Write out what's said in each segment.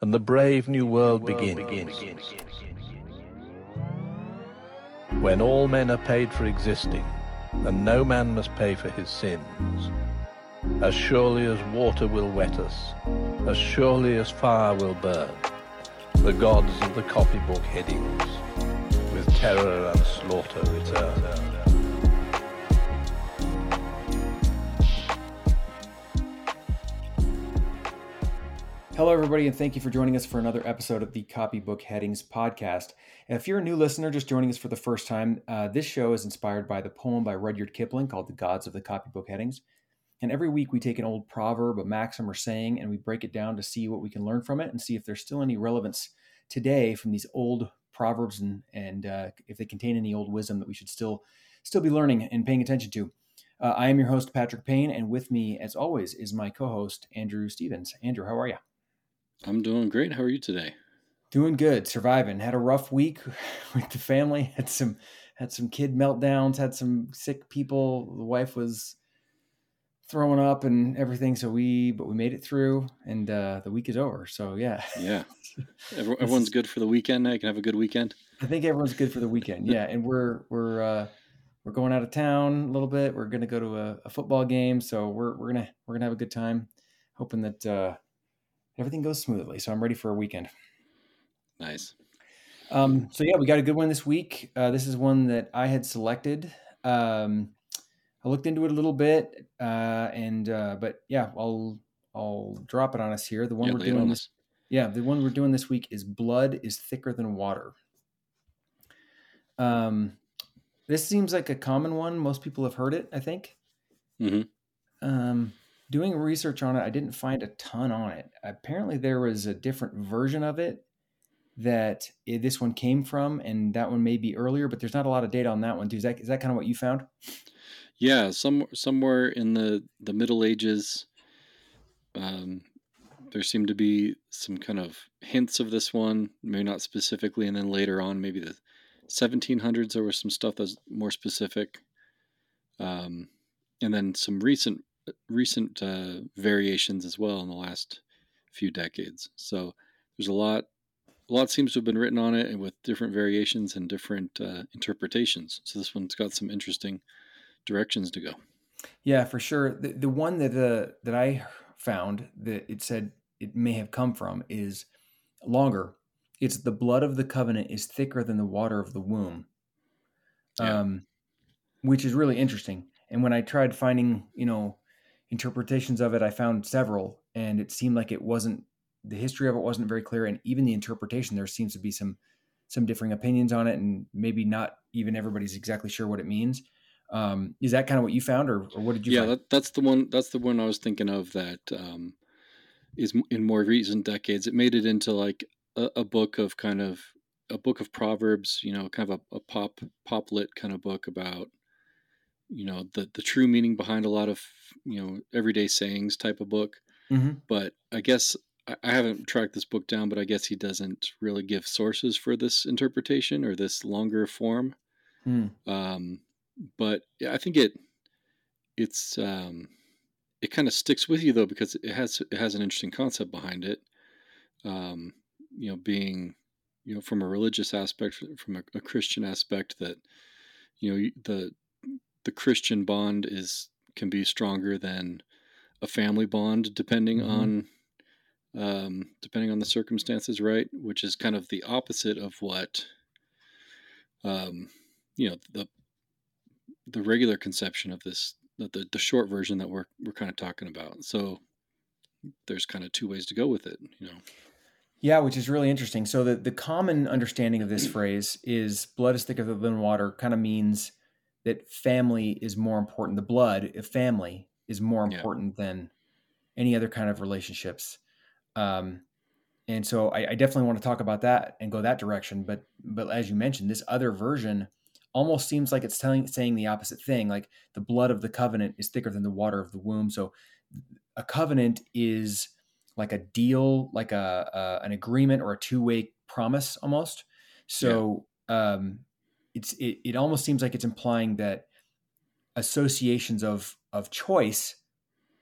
and the brave new world begins. When all men are paid for existing, and no man must pay for his sins. As surely as water will wet us, as surely as fire will burn, the gods of the copybook headings, with terror and slaughter return. Hello, everybody, and thank you for joining us for another episode of the Copybook Headings podcast. If you're a new listener just joining us for the first time, uh, this show is inspired by the poem by Rudyard Kipling called The Gods of the Copybook Headings. And every week we take an old proverb, a maxim, or saying, and we break it down to see what we can learn from it and see if there's still any relevance today from these old proverbs and, and uh, if they contain any old wisdom that we should still still be learning and paying attention to. Uh, I am your host, Patrick Payne, and with me, as always, is my co host, Andrew Stevens. Andrew, how are you? I'm doing great. How are you today? Doing good, surviving. Had a rough week with the family. Had some had some kid meltdowns. Had some sick people. The wife was throwing up and everything. So we, but we made it through, and uh, the week is over. So yeah, yeah. Everyone's good for the weekend. Now you can have a good weekend. I think everyone's good for the weekend. Yeah, and we're we're uh, we're going out of town a little bit. We're gonna go to a, a football game, so we're we're gonna we're gonna have a good time. Hoping that uh, everything goes smoothly. So I'm ready for a weekend. Nice. Um, so yeah, we got a good one this week. Uh, this is one that I had selected. Um, I looked into it a little bit, uh, and uh, but yeah, I'll I'll drop it on us here. The one yeah, we're doing this, yeah, the one we're doing this week is "Blood is Thicker Than Water." Um, this seems like a common one. Most people have heard it. I think. Mm-hmm. Um, doing research on it, I didn't find a ton on it. Apparently, there was a different version of it that it, this one came from, and that one may be earlier, but there's not a lot of data on that one. Too. Is that is that kind of what you found? Yeah, some somewhere in the the Middle Ages, um, there seemed to be some kind of hints of this one, maybe not specifically, and then later on, maybe the 1700s, there was some stuff that's more specific. Um, and then some recent recent uh, variations as well in the last few decades. So there's a lot, a lot seems to have been written on it, and with different variations and different uh, interpretations. So this one's got some interesting directions to go. Yeah, for sure. The, the one that uh, that I found that it said it may have come from is longer. It's the blood of the covenant is thicker than the water of the womb, yeah. um, which is really interesting. And when I tried finding, you know, interpretations of it, I found several, and it seemed like it wasn't the history of it wasn't very clear, and even the interpretation there seems to be some some differing opinions on it, and maybe not even everybody's exactly sure what it means. Um, is that kind of what you found, or, or what did you? Yeah, that, that's the one. That's the one I was thinking of. That um, is in more recent decades. It made it into like a, a book of kind of a book of proverbs. You know, kind of a, a pop pop lit kind of book about you know the the true meaning behind a lot of you know everyday sayings type of book. Mm-hmm. But I guess I, I haven't tracked this book down, but I guess he doesn't really give sources for this interpretation or this longer form. Mm. Um, but yeah, I think it it's um, it kind of sticks with you though because it has it has an interesting concept behind it. Um, you know, being you know from a religious aspect, from a, a Christian aspect, that you know the the Christian bond is can be stronger than a family bond, depending mm-hmm. on um, depending on the circumstances, right? Which is kind of the opposite of what um, you know the the regular conception of this the the short version that we're we're kind of talking about. So there's kind of two ways to go with it, you know. Yeah, which is really interesting. So the the common understanding of this phrase is blood is thicker than water kind of means that family is more important. The blood, of family, is more important yeah. than any other kind of relationships. Um, and so I, I, definitely want to talk about that and go that direction. But but as you mentioned, this other version almost seems like it's telling saying the opposite thing. Like the blood of the covenant is thicker than the water of the womb. So a covenant is like a deal, like a, a an agreement or a two way promise almost. So yeah. um, it's it, it almost seems like it's implying that associations of of choice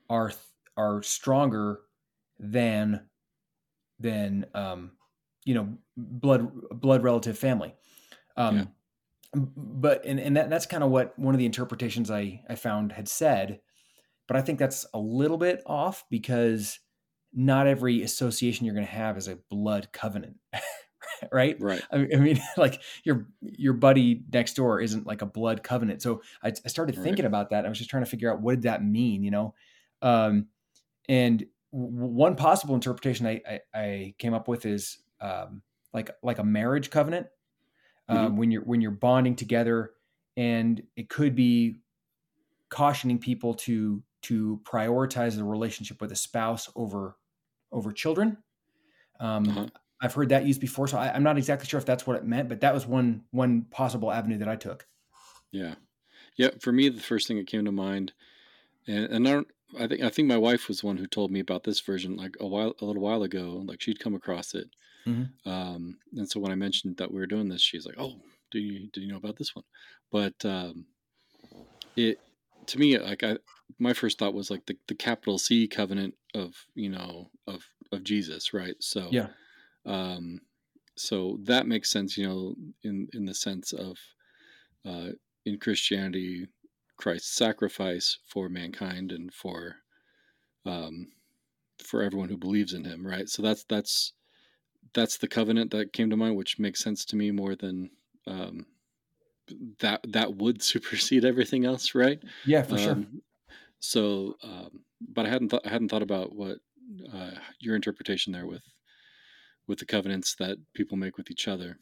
are are stronger than than um, you know blood blood relative family. Um, yeah. But and and that, that's kind of what one of the interpretations I I found had said, but I think that's a little bit off because not every association you're going to have is a blood covenant. right right I, mean like your your buddy next door isn't like a blood covenant so i, I started thinking right. about that i was just trying to figure out what did that mean you know um and one possible interpretation I, I, I came up with is um, like like a marriage covenant um, mm-hmm. when you're when you're bonding together, and it could be cautioning people to to prioritize the relationship with a spouse over over children. Um, uh-huh. I've heard that used before, so I, am not exactly sure if that's what it meant, but that was one one possible avenue that I took. Yeah, yeah. For me, the first thing that came to mind, and, and I don't, I think I think my wife was the one who told me about this version like a while a little while ago. Like she'd come across it, mm-hmm. um, and so when I mentioned that we were doing this, she's like, "Oh, do you do you know about this one?" But um, it to me, like I, my first thought was like the, the capital C covenant of you know of of Jesus, right? So yeah, um, so that makes sense, you know, in in the sense of uh, in Christianity, Christ's sacrifice for mankind and for um, for everyone who believes in him, right? So that's that's that's the covenant that came to mind, which makes sense to me more than um, that that would supersede everything else, right? Yeah, for um, sure. So, um, but I hadn't th- I hadn't thought about what uh, your interpretation there with with the covenants that people make with each other.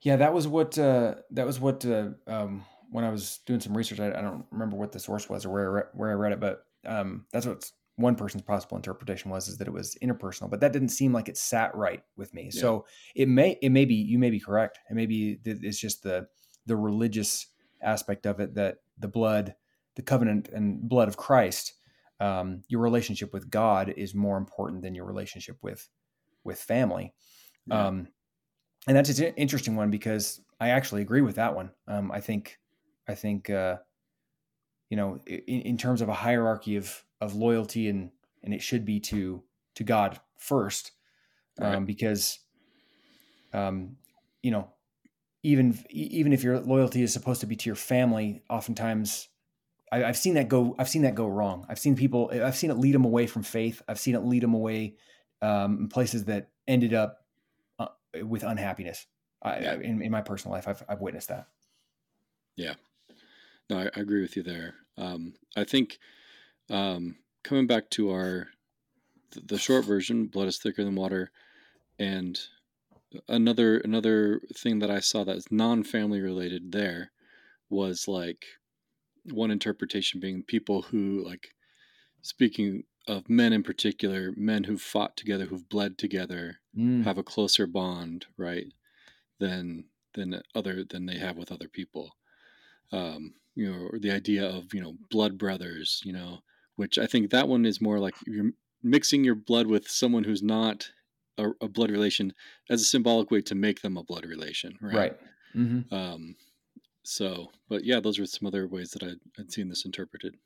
Yeah, that was what uh, that was what uh, um, when I was doing some research, I, I, don't remember what the source was or where I re- where I read it, but um, that's what one person's possible interpretation was is that it was interpersonal, but that didn't seem like it sat right with me. Yeah. So it may it may be you may be correct. It may be it's just the the religious aspect of it that the blood, the covenant and blood of Christ, um, your relationship with God is more important than your relationship with with family. Yeah. Um, and that's an interesting one because I actually agree with that one. Um, I think I think uh, you know in, in, terms of a hierarchy of of loyalty and and it should be to to God first, right. um, because um, you know even even if your loyalty is supposed to be to your family, oftentimes I, have seen that go. I've seen that go wrong. I've seen people. I've seen it lead them away from faith. I've seen it lead them away um, places that ended up uh, with unhappiness. I, yeah. in, in my personal life, I've I've witnessed that. Yeah, no, I, I agree with you there. Um, I think um, coming back to our the short version, blood is thicker than water, and another another thing that I saw that's non-family related there was like one interpretation being people who like speaking of men in particular, men who've fought together, who've bled together, mm. have a closer bond, right, than than other than they have with other people um, you know, or the idea of you know blood brothers, you know, which I think that one is more like you're mixing your blood with someone who's not a, a blood relation as a symbolic way to make them a blood relation, right? Right. Mm-hmm. Um, so, but yeah, those are some other ways that I'd, I'd seen this interpreted.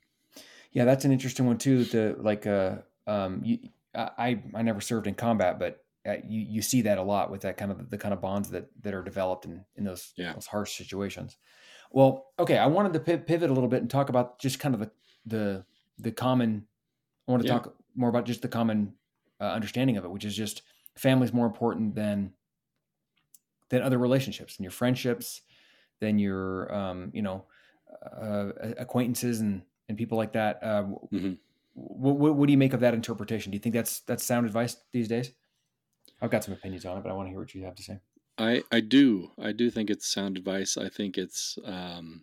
Yeah, that's an interesting one too. The like, uh, um, you, I I never served in combat, but uh, you you see that a lot with that kind of the kind of bonds that that are developed in in those yeah. those harsh situations. Well, okay, I wanted to pivot a little bit and talk about just kind of the the the common. I want to yeah. talk more about just the common uh, understanding of it, which is just family is more important than than other relationships and your friendships, than your um, you know uh, acquaintances and and people like that. Uh, mm-hmm. what, what do you make of that interpretation? Do you think that's that's sound advice these days? I've got some opinions on it, but I want to hear what you have to say. I I do I do think it's sound advice. I think it's um,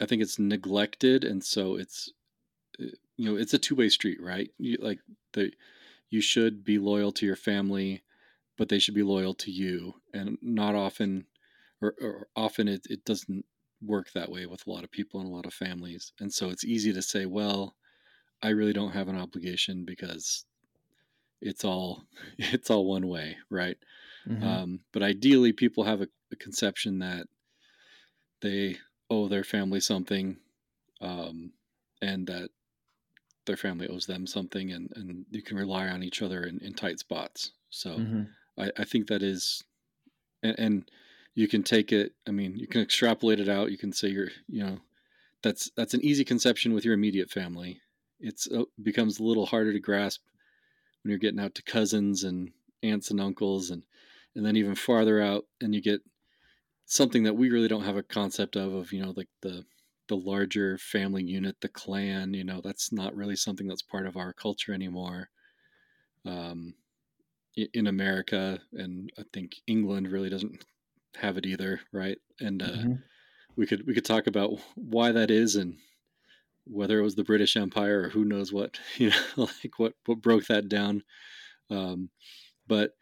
I think it's neglected, and so it's uh, you know it's a two way street, right? You, like the you should be loyal to your family, but they should be loyal to you, and not often or, or often it, it doesn't work that way with a lot of people and a lot of families, and so it's easy to say, well, I really don't have an obligation because it's all it's all one way, right? Mm-hmm. Um, but ideally, people have a, a, conception that they owe their family something, um, and that their family owes them something, and and you can rely on each other in, in tight spots. So hmm I, I think that is, and, and you can take it. I mean, you can extrapolate it out. You can say you're, you know, that's that's an easy conception with your immediate family. It's uh, becomes a little harder to grasp when you're getting out to cousins and aunts and uncles, and and then even farther out, and you get something that we really don't have a concept of of you know like the the larger family unit, the clan. You know, that's not really something that's part of our culture anymore. Um, in America, and I think England really doesn't have it either, right? And uh, hmm we could we could talk about why that is and whether it was the British Empire or who knows what you know like what what broke that down. Um, but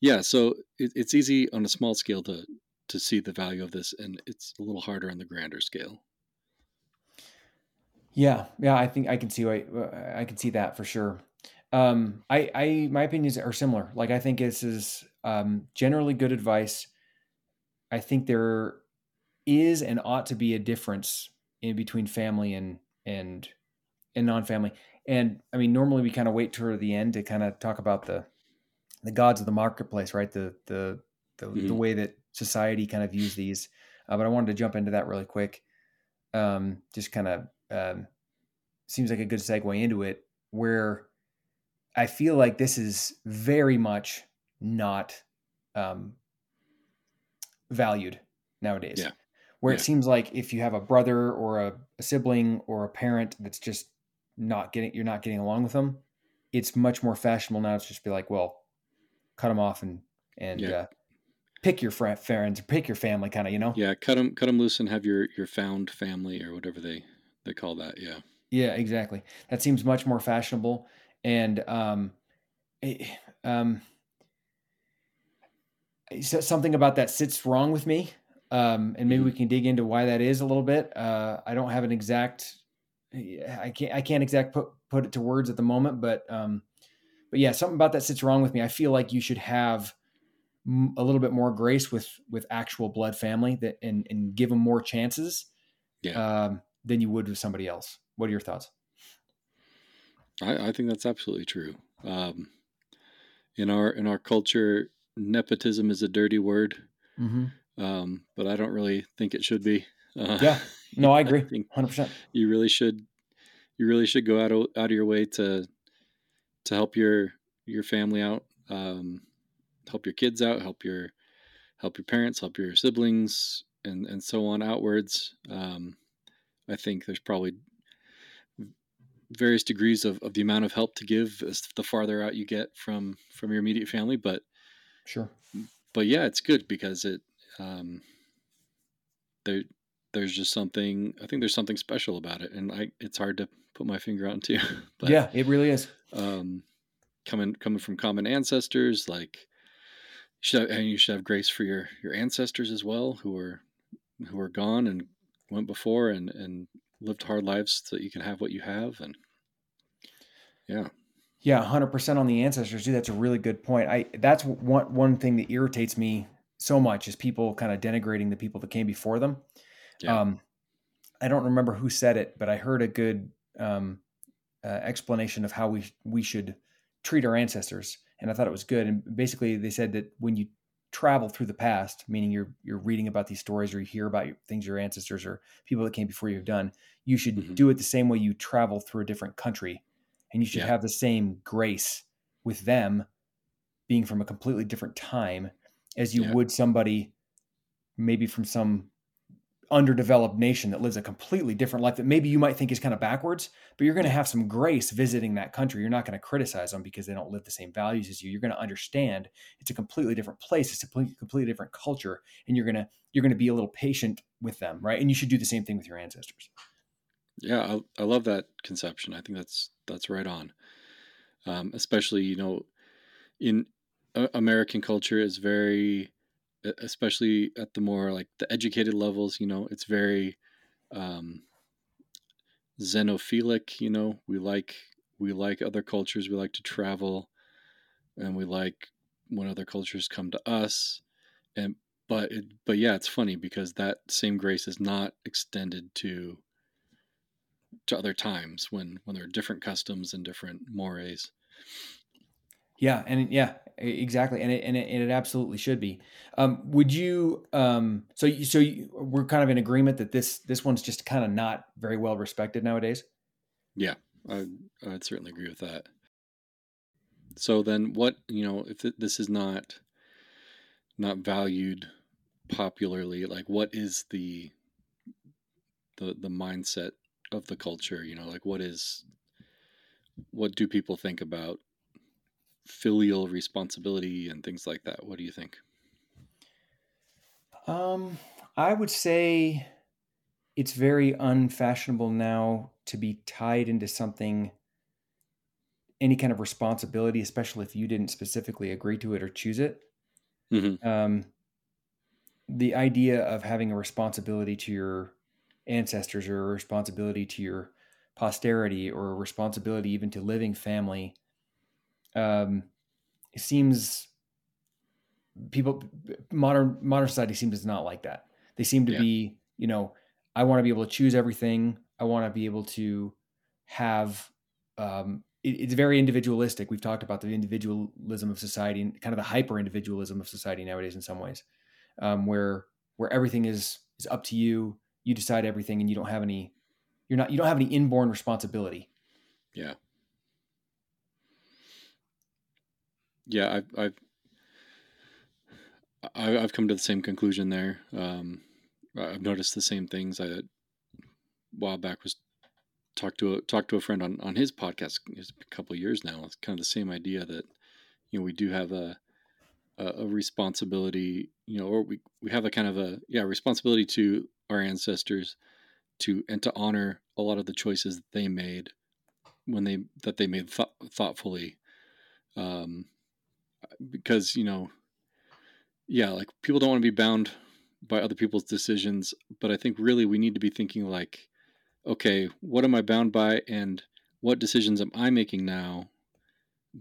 yeah, so it, it's easy on a small scale to to see the value of this, and it's a little harder on the grander scale. Yeah, yeah, I think I can see why I can see that for sure. Um, I, I, my opinions are similar. Like I think this is um, generally good advice. I think there is and ought to be a difference in between family and and and non-family. And I mean, normally we kind of wait toward the end to kind of talk about the the gods of the marketplace, right? The the the, the hmm way that society kind of views these. Uh, but I wanted to jump into that really quick. Um, just kind of um, seems like a good segue into it, where I feel like this is very much not um, valued nowadays. Yeah, Where it seems like if you have a brother or a, a sibling or a parent that's just not getting, you're not getting along with them, it's much more fashionable now to just be like, well, cut them off and and yeah, uh, pick your fri friends, pick your family, kind of, you know. yeah. Cut them cut them loose and have your your found family or whatever they they call that. Yeah, Yeah, exactly. That seems much more fashionable, and um, it, um, something about that sits wrong with me. Um, and maybe we can dig into why that is a little bit. Uh, I don't have an exact, I can't, I can't exact put put it to words at the moment, but um, but yeah, something about that sits wrong with me. I feel like you should have m- a little bit more grace with with actual blood family that and and give them more chances yeah. um, than you would with somebody else. What are your thoughts? I, I think that's absolutely true. Um, in our in our culture, nepotism is a dirty word, hmm um, but I don't really think it should be. Uh, Yeah, no, I I agree, hundred percent. you really should you really should go out of, out of your way to to help your your family out, um, help your kids out, help your help your parents, help your siblings, and and so on outwards. Um, I think there's probably various degrees of, of the amount of help to give as the farther out you get from from your immediate family, but Sure. but yeah, it's good because it um, there there's just something I think there's something special about it, and I it's hard to put my finger on too, but Yeah, it really is. um, coming coming from common ancestors, like you should have, and you should have grace for your your ancestors as well, who are who are gone and went before and and lived hard lives so that you can have what you have, and yeah, Yeah, hundred percent on the ancestors. Dude, that's a really good point. I that's one one thing that irritates me so much is people kind of denigrating the people that came before them. yeah, Um, I don't remember who said it, but I heard a good um, uh, explanation of how we we should treat our ancestors, and I thought it was good. And basically, they said that when you travel through the past, meaning you're you're reading about these stories or you hear about your, things your ancestors or people that came before you have done, you should hmm do it the same way you travel through a different country, and you should yeah, have the same grace with them being from a completely different time as you yeah, would somebody maybe from some underdeveloped nation that lives a completely different life that maybe you might think is kind of backwards, but you're going to have some grace visiting that country. You're not going to criticize them because they don't live the same values as you. You're going to understand it's a completely different place, it's a completely different culture, and you're going to you're going to be a little patient with them, right? And you should do the same thing with your ancestors. Yeah. I, I love that conception. I think that's that's right on. Um, especially you know in uh, American culture is very, especially at the more like the educated levels. You know, it's very um, xenophilic. You know, we like we like other cultures. We like to travel, and we like when other cultures come to us. And but it, but yeah, it's funny because that same grace is not extended to to other times when when there are different customs and different mores. Yeah, and yeah, exactly, and it and it, and it absolutely should be. Um, would you? Um, so you, so you, we're kind of in agreement that this this one's just kind of not very well respected nowadays. Yeah, I, I'd certainly agree with that. So then, what you know, if this is not not valued popularly, like what is the the the mindset of the culture? You know, like what is what do people think about filial responsibility and things like that? What do you think? Um, I would say it's very unfashionable now to be tied into something any kind of responsibility, especially if you didn't specifically agree to it or choose it. Mm-hmm. Um, the idea of having a responsibility to your ancestors or a responsibility to your posterity or a responsibility even to living family um, it seems people modern modern society seems it's not like that they seem to yeah. be you know i want to be able to choose everything i want to be able to have um, it, it's very individualistic we've talked about the individualism of society and kind of the hyper individualism of society nowadays in some ways um, where where everything is is up to you. You decide everything, and you don't have any. You're not. You don't have any inborn responsibility. Yeah. Yeah, I've I've I've come to the same conclusion there. Um, I've noticed the same things. I a while back was talked to a talked to a friend on on his podcast it's a couple years now. It's kind of the same idea that you know we do have a a, a responsibility, you know, or we, we have a kind of a yeah responsibility to our ancestors to and to honor a lot of the choices that they made when they that they made th- thoughtfully um, because you know yeah like people don't want to be bound by other people's decisions but i think really we need to be thinking like okay what am i bound by and what decisions am i making now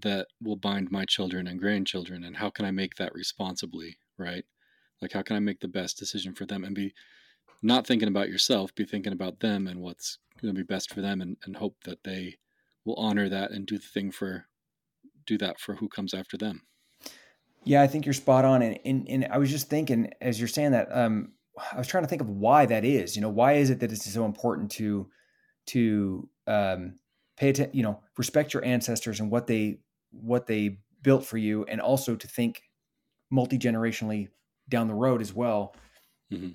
that will bind my children and grandchildren and how can i make that responsibly right? Like how can i make the best decision for them and be not thinking about yourself be thinking about them and what's going to be best for them and, and hope that they will honor that and do the thing for do that for who comes after them. Yeah i think you're spot on and, and, and i was just thinking as you're saying that um i was trying to think of why that is you know why is it that it's so important to to um pay attention you know respect your ancestors and what they what they built for you and also to think multi-generationally down the road as well. Mm-hmm.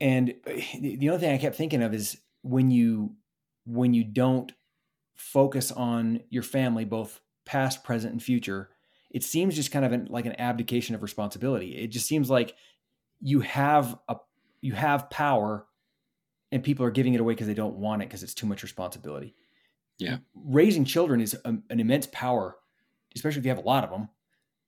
and uh, the only thing i kept thinking of is when you when you don't focus on your family both past present and future it seems just kind of an, like an abdication of responsibility. It just seems like you have a you have power and people are giving it away because they don't want it because it's too much responsibility yeah. Raising children is a, an immense power, especially if you have a lot of them,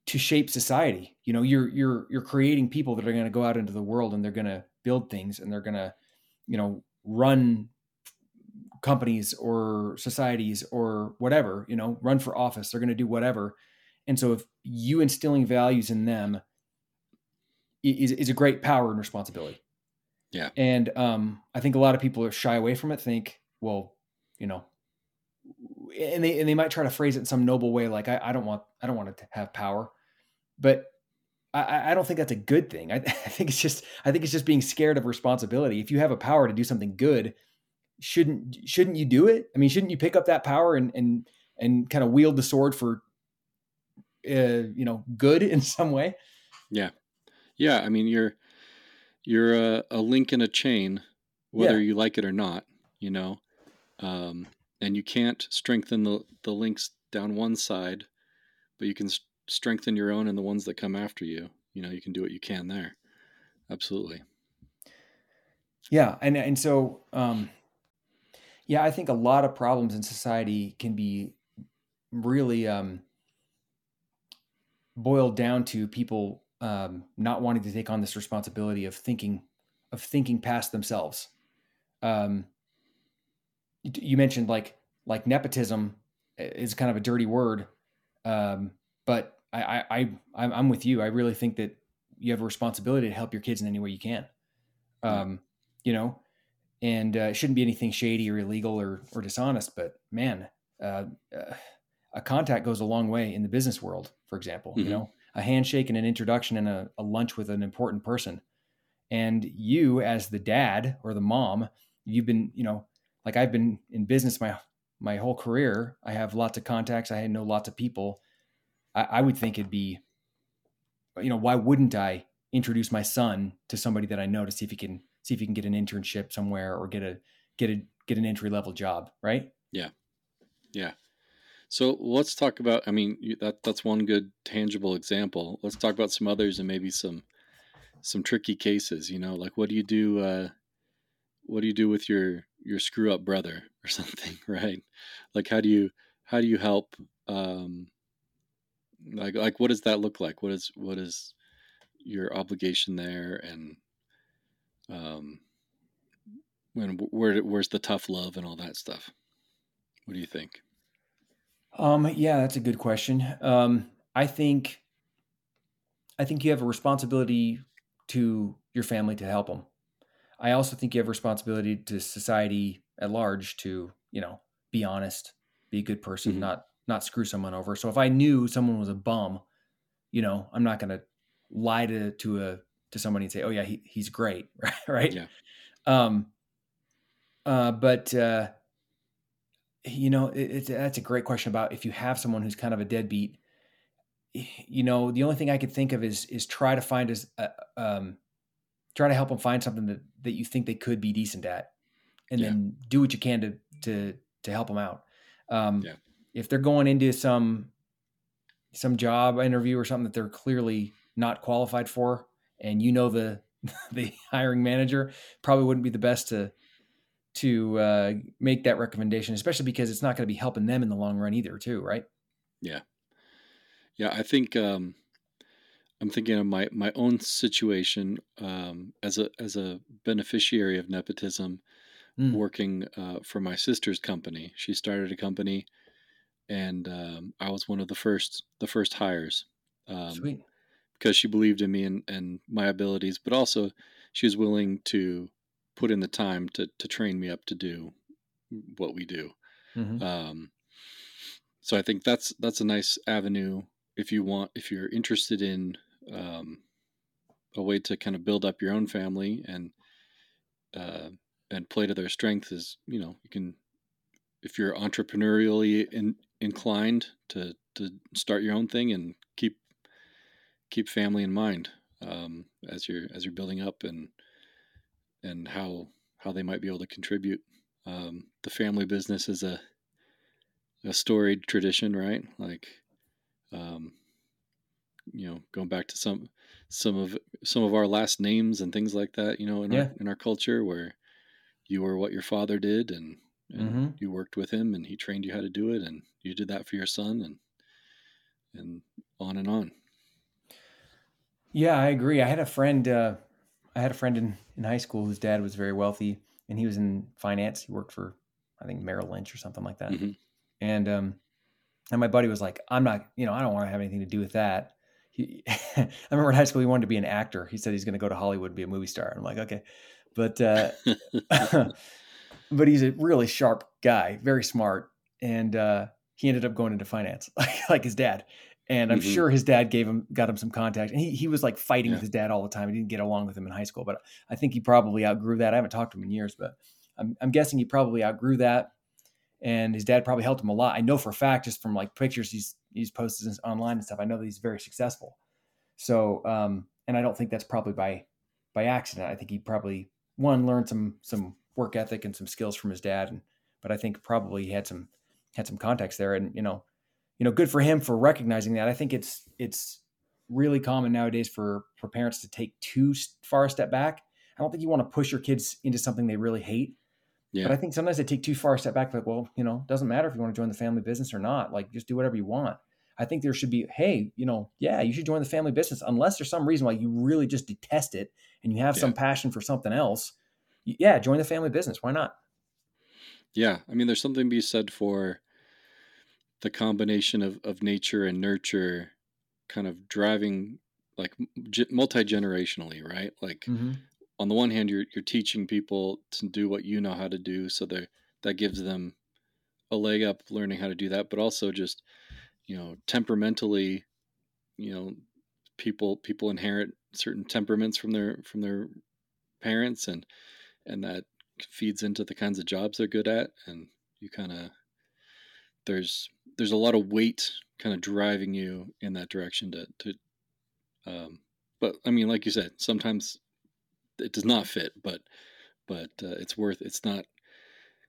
to shape society. You know, you're you're you're creating people that are going to go out into the world and they're going to build things and they're going to, you know, run companies or societies or whatever, you know, run for office, they're going to do whatever. And so if you instilling values in them is, is a great power and responsibility. Yeah. And um, I think a lot of people are shy away from it, think, well, you know, and they and they might try to phrase it in some noble way, like I, I don't want I don't want to have power, but I, I don't think that's a good thing. I, I think it's just I think it's just being scared of responsibility. If you have a power to do something good, shouldn't shouldn't you do it? I mean, shouldn't you pick up that power and and and kind of wield the sword for uh, you know good in some way? Yeah, yeah. I mean, you're you're a, a link in a chain, whether yeah. you like it or not. You know, um, and you can't strengthen the, the links down one side, but you can st- strengthen your own and the ones that come after you. You know, you can do what you can there. Absolutely. Yeah, and and so um, yeah, I think a lot of problems in society can be really um, boiled down to people um, not wanting to take on this responsibility of thinking of thinking past themselves. Um, you mentioned like like nepotism is kind of a dirty word, um, but I, I I I'm with you. I really think that you have a responsibility to help your kids in any way you can. Um, you know, and uh, it shouldn't be anything shady or illegal or or dishonest. But man, uh, uh, a contact goes a long way in the business world. For example, mm-hmm. you know, a handshake and an introduction and a, a lunch with an important person, and you as the dad or the mom, you've been, you know, like I've been in business my my whole career. I have lots of contacts. I know lots of people. I, I would think it'd be, you know, why wouldn't I introduce my son to somebody that I know to see if he can see if he can get an internship somewhere or get a get a get an entry level job, right? Yeah, yeah. So let's talk about. I mean, that that's one good tangible example. Let's talk about some others and maybe some some tricky cases. You know, like what do you do? Uh, what do you do with your your screw up brother or something, right? Like how do you how do you help? Um, like like what does that look like? What is what is your obligation there and um when where where's the tough love and all that stuff what do you think um yeah that's a good question um i think i think you have a responsibility to your family to help them i also think you have responsibility to society at large to you know be honest be a good person mm-hmm. not not screw someone over so if i knew someone was a bum you know i'm not going to lie to to a to somebody and say, "Oh yeah, he, he's great," right? Yeah. Um. Uh. But uh. You know, it, it's that's a great question about if you have someone who's kind of a deadbeat. You know, the only thing I could think of is is try to find as uh, um, try to help them find something that that you think they could be decent at, and yeah. then do what you can to to to help them out. Um, yeah. If they're going into some some job interview or something that they're clearly not qualified for, and you know the the hiring manager, probably wouldn't be the best to to uh, make that recommendation, especially because it's not going to be helping them in the long run either, too, right? Yeah, yeah. I think um, I'm thinking of my my own situation um, as a as a beneficiary of nepotism, mm. working uh, for my sister's company. She started a company, and um, I was one of the first the first hires. Um, Sweet because she believed in me and, and my abilities, but also she was willing to put in the time to, to train me up to do what we do. Mm-hmm. Um, so I think that's that's a nice avenue if you want if you're interested in um, a way to kind of build up your own family and uh, and play to their strengths is you know you can if you're entrepreneurially in, inclined to to start your own thing and keep keep family in mind um, as you're as you're building up and and how how they might be able to contribute. Um, the family business is a a storied tradition, right? Like, um, you know, going back to some some of some of our last names and things like that. You know, in yeah. our in our culture, where you were what your father did, and, and mm-hmm. you worked with him, and he trained you how to do it, and you did that for your son, and and on and on. Yeah, I agree. I had a friend. Uh, I had a friend in in high school whose dad was very wealthy, and he was in finance. He worked for, I think, Merrill Lynch or something like that. Mm-hmm. And um, and my buddy was like, "I'm not, you know, I don't want to have anything to do with that." He, I remember in high school he wanted to be an actor. He said he's going to go to Hollywood and be a movie star. I'm like, okay, but uh, but he's a really sharp guy, very smart, and uh, he ended up going into finance, like, his dad and I'm mm-hmm. sure his dad gave him got him some contact. And he he was like fighting yeah. with his dad all the time. He didn't get along with him in high school, but I think he probably outgrew that. I haven't talked to him in years, but I'm I'm guessing he probably outgrew that. And his dad probably helped him a lot. I know for a fact, just from like pictures he's he's posted online and stuff. I know that he's very successful. So, um, and I don't think that's probably by by accident. I think he probably one learned some some work ethic and some skills from his dad, and but I think probably he had some had some context there. And you know, you know, good for him for recognizing that. I think it's it's really common nowadays for for parents to take too far a step back. I don't think you want to push your kids into something they really hate. Yeah. But I think sometimes they take too far a step back. Like, well, you know, doesn't matter if you want to join the family business or not. Like, just do whatever you want. I think there should be, hey, you know, yeah, you should join the family business unless there's some reason why you really just detest it and you have yeah. some passion for something else. Yeah, join the family business. Why not? Yeah, I mean, there's something to be said for the combination of, of nature and nurture kind of driving like multi generationally, right? Like mm-hmm. On the one hand, you're you're teaching people to do what you know how to do, so they that gives them a leg up learning how to do that. But also just you know temperamentally, you know, people people inherit certain temperaments from their from their parents, and and that feeds into the kinds of jobs they're good at, and you kind of there's there's a lot of weight kind of driving you in that direction to to um, but I mean, like you said, sometimes it does not fit, but but uh, it's worth it's not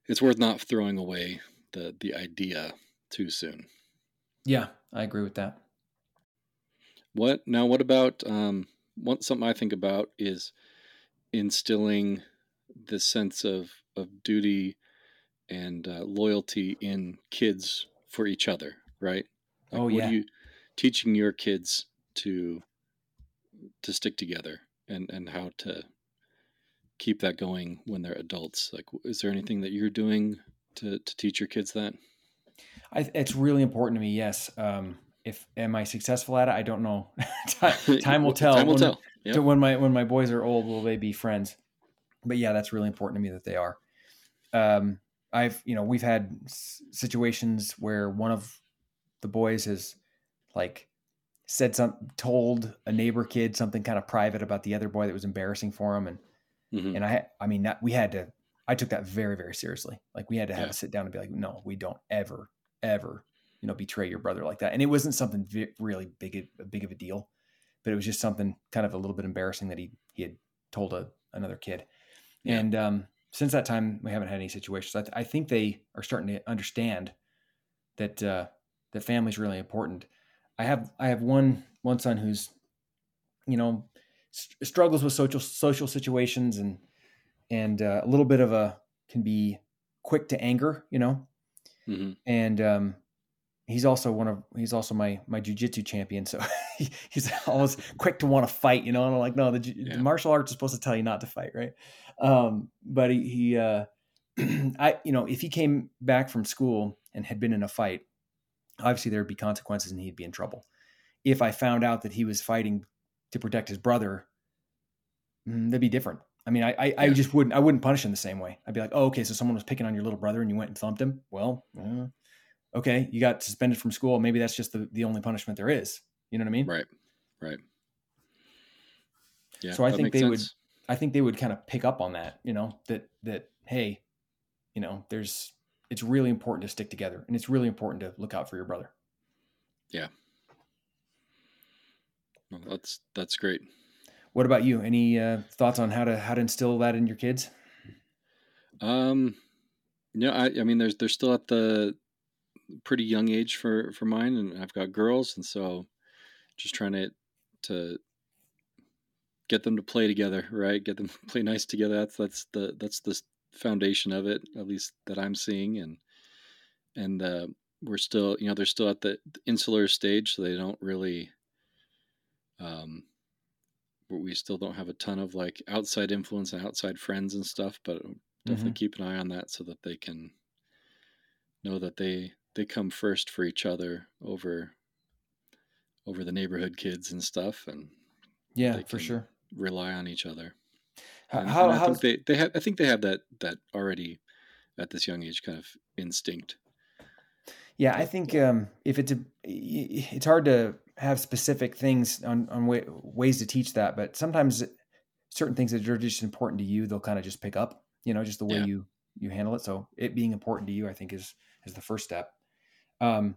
it's worth not throwing away the the idea too soon. Yeah, I agree with that. What now? What about um, what something I think about is instilling this sense of of duty and uh, loyalty in kids for each other, right? Like, oh yeah. you teaching your kids to to stick together and and how to keep that going when they're adults? Like is there anything that you're doing to to teach your kids that? I, it's really important to me yes. Um, if am i successful at it? I don't know. Time, will tell time will when, tell. Yep. when my when my boys are old will they be friends? But yeah that's really important to me that they are. Um, i've you know we've had situations where one of the boys has like said some told a neighbor kid something kind of private about the other boy that was embarrassing for him and mm-hmm. and I I mean that, we had to I took that very very seriously like we had to have yeah. a sit down and be like no we don't ever ever you know betray your brother like that and it wasn't something really big big of a deal but it was just something kind of a little bit embarrassing that he he had told a, another kid yeah. and um, since that time we haven't had any situations I, th- I think they are starting to understand that uh, that family is really important I have I have one one son who's you know st- struggles with social social situations and and uh, a little bit of a can be quick to anger, you know. Mm-hmm. And um, he's also one of he's also my my jujitsu champion, so he's always quick to want to fight, you know. And I'm like, no, the, yeah. the, martial arts is supposed to tell you not to fight, right? Um, but he, he uh, I you know, if he came back from school and had been in a fight, obviously there would be consequences and he'd be in trouble. If I found out that he was fighting to protect his brother, mm, that'd be different. I mean, I, I, yeah. I, just wouldn't, I wouldn't punish him the same way. I'd be like, oh, okay, so someone was picking on your little brother and you went and thumped him. Well, uh, okay, you got suspended from school. Maybe that's just the, the only punishment there is. You know what I mean? Right. Right. Yeah. So I think they sense. would, I think they would kind of pick up on that, you know, that, that, hey, you know, there's, it's really important to stick together and it's really important to look out for your brother. Yeah. Well, that's that's great. What about you? Any uh, thoughts on how to how to instill that in your kids? Um, yeah, I, I mean, there's they're still at the pretty young age for for mine, and I've got girls, and so just trying to to get them to play together, right? Get them to play nice together. That's that's the that's the foundation of it, at least that I'm seeing, and and uh, we're still, you know, they're still at the insular stage, so they don't really, um, we still don't have a ton of like outside influence and outside friends and stuff, but definitely mm-hmm. keep an eye on that so that they can know that they they come first for each other over over the neighborhood kids and stuff, and yeah, for sure, rely on each other. And, how, and I think they, they have I think they have that that already at this young age kind of instinct. Yeah, I think um, if it's a, it's hard to have specific things on on way, ways to teach that, but sometimes certain things that are just important to you, they'll kind of just pick up. You know, just the way yeah. you you handle it. So it being important to you, I think, is is the first step. Um,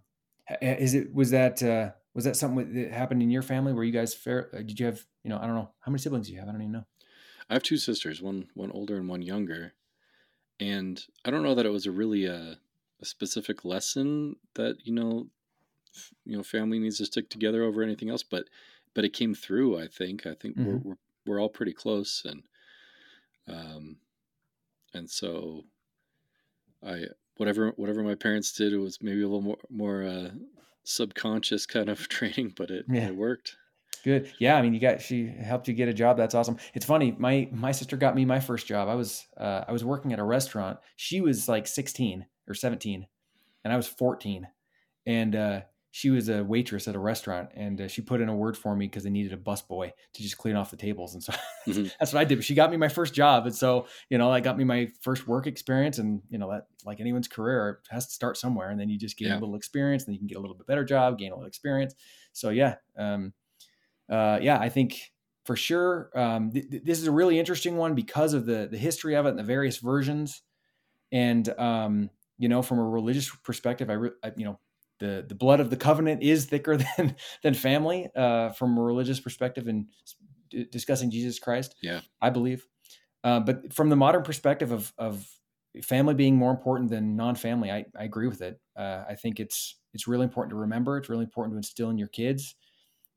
is it was that uh, was that something that happened in your family where you guys fair? Uh, did you have you know I don't know how many siblings do you have? I don't even know. I have two sisters, one one older and one younger, and I don't know that it was a really a, uh, a specific lesson that you know, you know, family needs to stick together over anything else, but but it came through. I think I think mm-hmm. we're, we're we're all pretty close, and um, and so I whatever whatever my parents did, it was maybe a little more more uh, subconscious kind of training, but it, yeah. it worked. Good. Yeah. I mean, you got, she helped you get a job. That's awesome. It's funny. My, my sister got me my first job. I was, uh, I was working at a restaurant. She was like 16 or 17 and I was 14 and, uh, she was a waitress at a restaurant and uh, she put in a word for me because they needed a busboy to just clean off the tables and so mm-hmm. that's what i did she got me my first job and so you know i got me my first work experience and you know that like anyone's career it has to start somewhere and then you just get yeah. a little experience and then you can get a little bit better job gain a little experience so yeah um, uh, yeah i think for sure um, th- th- this is a really interesting one because of the the history of it and the various versions and um, you know from a religious perspective I, re- I you know the the blood of the covenant is thicker than than family uh, from a religious perspective and d- discussing Jesus Christ. Yeah, I believe. Uh, but from the modern perspective of of family being more important than non-family, I, I agree with it. Uh, I think it's it's really important to remember. It's really important to instill in your kids,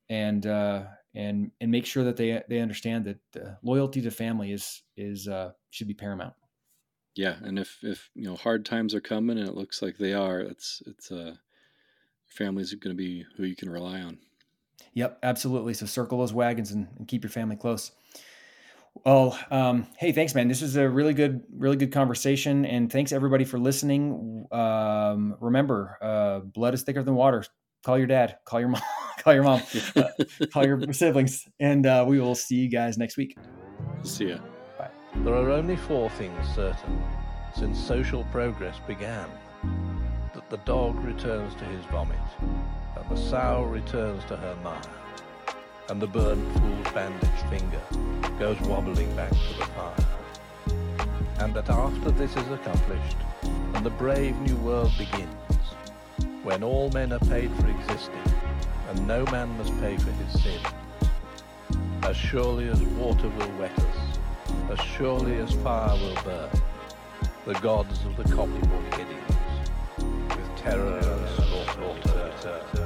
and uh, and and make sure that they they understand that loyalty to family is is uh, should be paramount. Yeah, and if if you know hard times are coming and it looks like they are, it's it's a uh, family's going to be who you can rely on. Yep, absolutely. So circle those wagons and, and keep your family close. Well, um, hey, thanks, man. This was a really good, really good conversation, and thanks everybody for listening. Um, remember, uh, blood is thicker than water. Call your dad. Call your mom. call your mom. Uh, call your siblings, and uh, we will see you guys next week. See ya. Bye. There are only four things certain since social progress began that the dog returns to his vomit, and the sow returns to her mire, and the burnt fool's bandaged finger goes wobbling back to the fire. And that after this is accomplished, and the brave new world begins, when all men are paid for existing, and no man must pay for his sin, as surely as water will wet us, as surely as fire will burn, the gods of the copybook Headings terror slaughter.